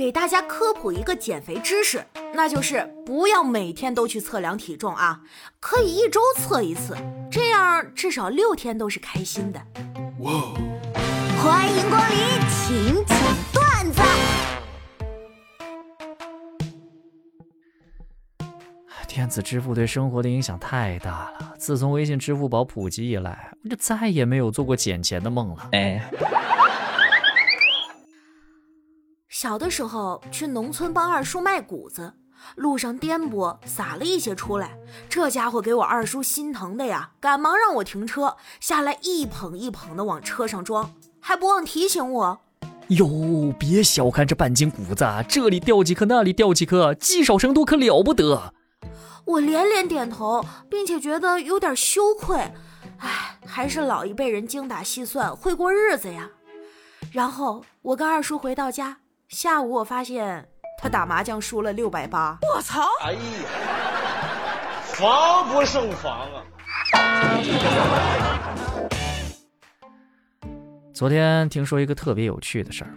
给大家科普一个减肥知识，那就是不要每天都去测量体重啊，可以一周测一次，这样至少六天都是开心的。哇！欢迎光临，请讲段子。电子支付对生活的影响太大了。自从微信、支付宝普及以来，我就再也没有做过捡钱的梦了。哎。小的时候去农村帮二叔卖谷子，路上颠簸，撒了一些出来。这家伙给我二叔心疼的呀，赶忙让我停车下来，一捧一捧的往车上装，还不忘提醒我：“哟，别小看这半斤谷子，这里掉几颗，那里掉几颗，积少成多可了不得。”我连连点头，并且觉得有点羞愧。唉，还是老一辈人精打细算，会过日子呀。然后我跟二叔回到家。下午我发现他打麻将输了六百八，我操！哎呀，防不胜防啊！昨天听说一个特别有趣的事儿，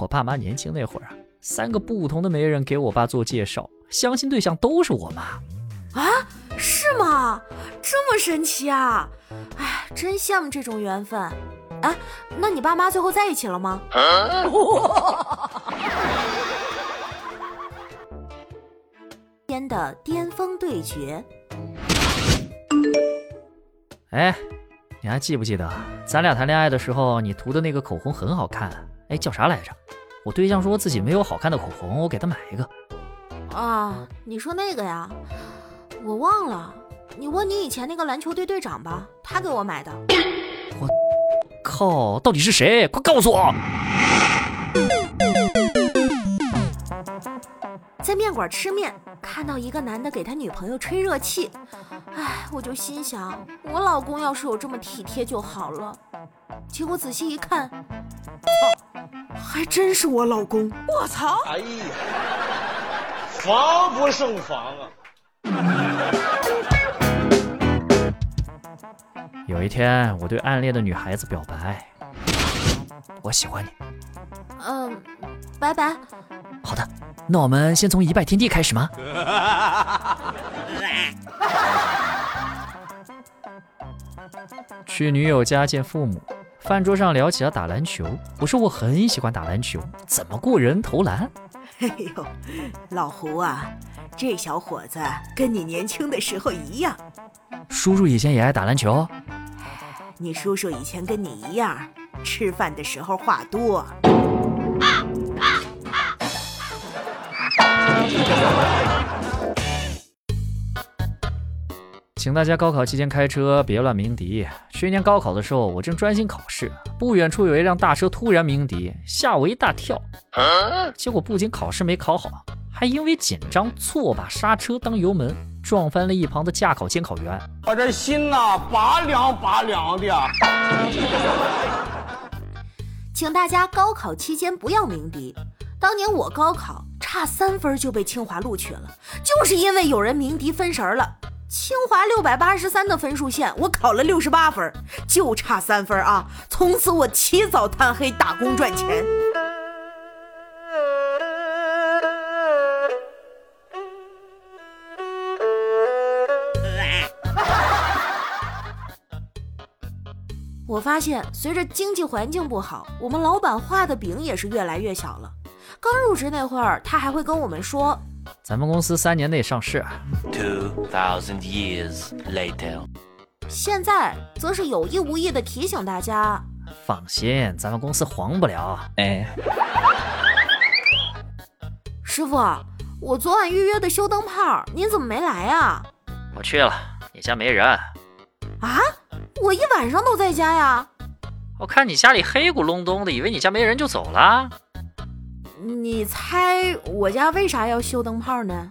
我爸妈年轻那会儿啊，三个不同的媒人给我爸做介绍，相亲对象都是我妈。啊，是吗？这么神奇啊！哎，真羡慕这种缘分。哎，那你爸妈最后在一起了吗？天的巅峰对决。哎，你还记不记得咱俩谈恋爱的时候，你涂的那个口红很好看？哎，叫啥来着？我对象说自己没有好看的口红，我给他买一个。啊，你说那个呀？我忘了。你问你以前那个篮球队队长吧，他给我买的。我。靠！到底是谁？快告诉我！在面馆吃面，看到一个男的给他女朋友吹热气，哎，我就心想，我老公要是有这么体贴就好了。结果仔细一看，操，还真是我老公！我操！哎呀，防不胜防啊！有一天，我对暗恋的女孩子表白：“我喜欢你。”嗯，拜拜。好的，那我们先从一拜天地开始吗？去女友家见父母，饭桌上聊起了打篮球。我说我很喜欢打篮球，怎么过人投篮？哎呦，老胡啊，这小伙子跟你年轻的时候一样。叔叔以前也爱打篮球。你叔叔以前跟你一样，吃饭的时候话多。请大家高考期间开车别乱鸣笛。去年高考的时候，我正专心考试，不远处有一辆大车突然鸣笛，吓我一大跳。结果不仅考试没考好，还因为紧张错把刹车当油门。撞翻了一旁的驾考监考员，我这心呐拔凉拔凉的。请大家高考期间不要鸣笛。当年我高考差三分就被清华录取了，就是因为有人鸣笛分神了。清华六百八十三的分数线，我考了六十八分，就差三分啊！从此我起早贪黑打工赚钱。我发现，随着经济环境不好，我们老板画的饼也是越来越小了。刚入职那会儿，他还会跟我们说：“咱们公司三年内上市。” Two thousand years later，现在则是有意无意的提醒大家：“放心，咱们公司黄不了。”哎，师傅，我昨晚预约的修灯泡，您怎么没来呀？我去了，你家没人。啊？我一晚上都在家呀！我看你家里黑咕隆咚的，以为你家没人就走了。你猜我家为啥要修灯泡呢？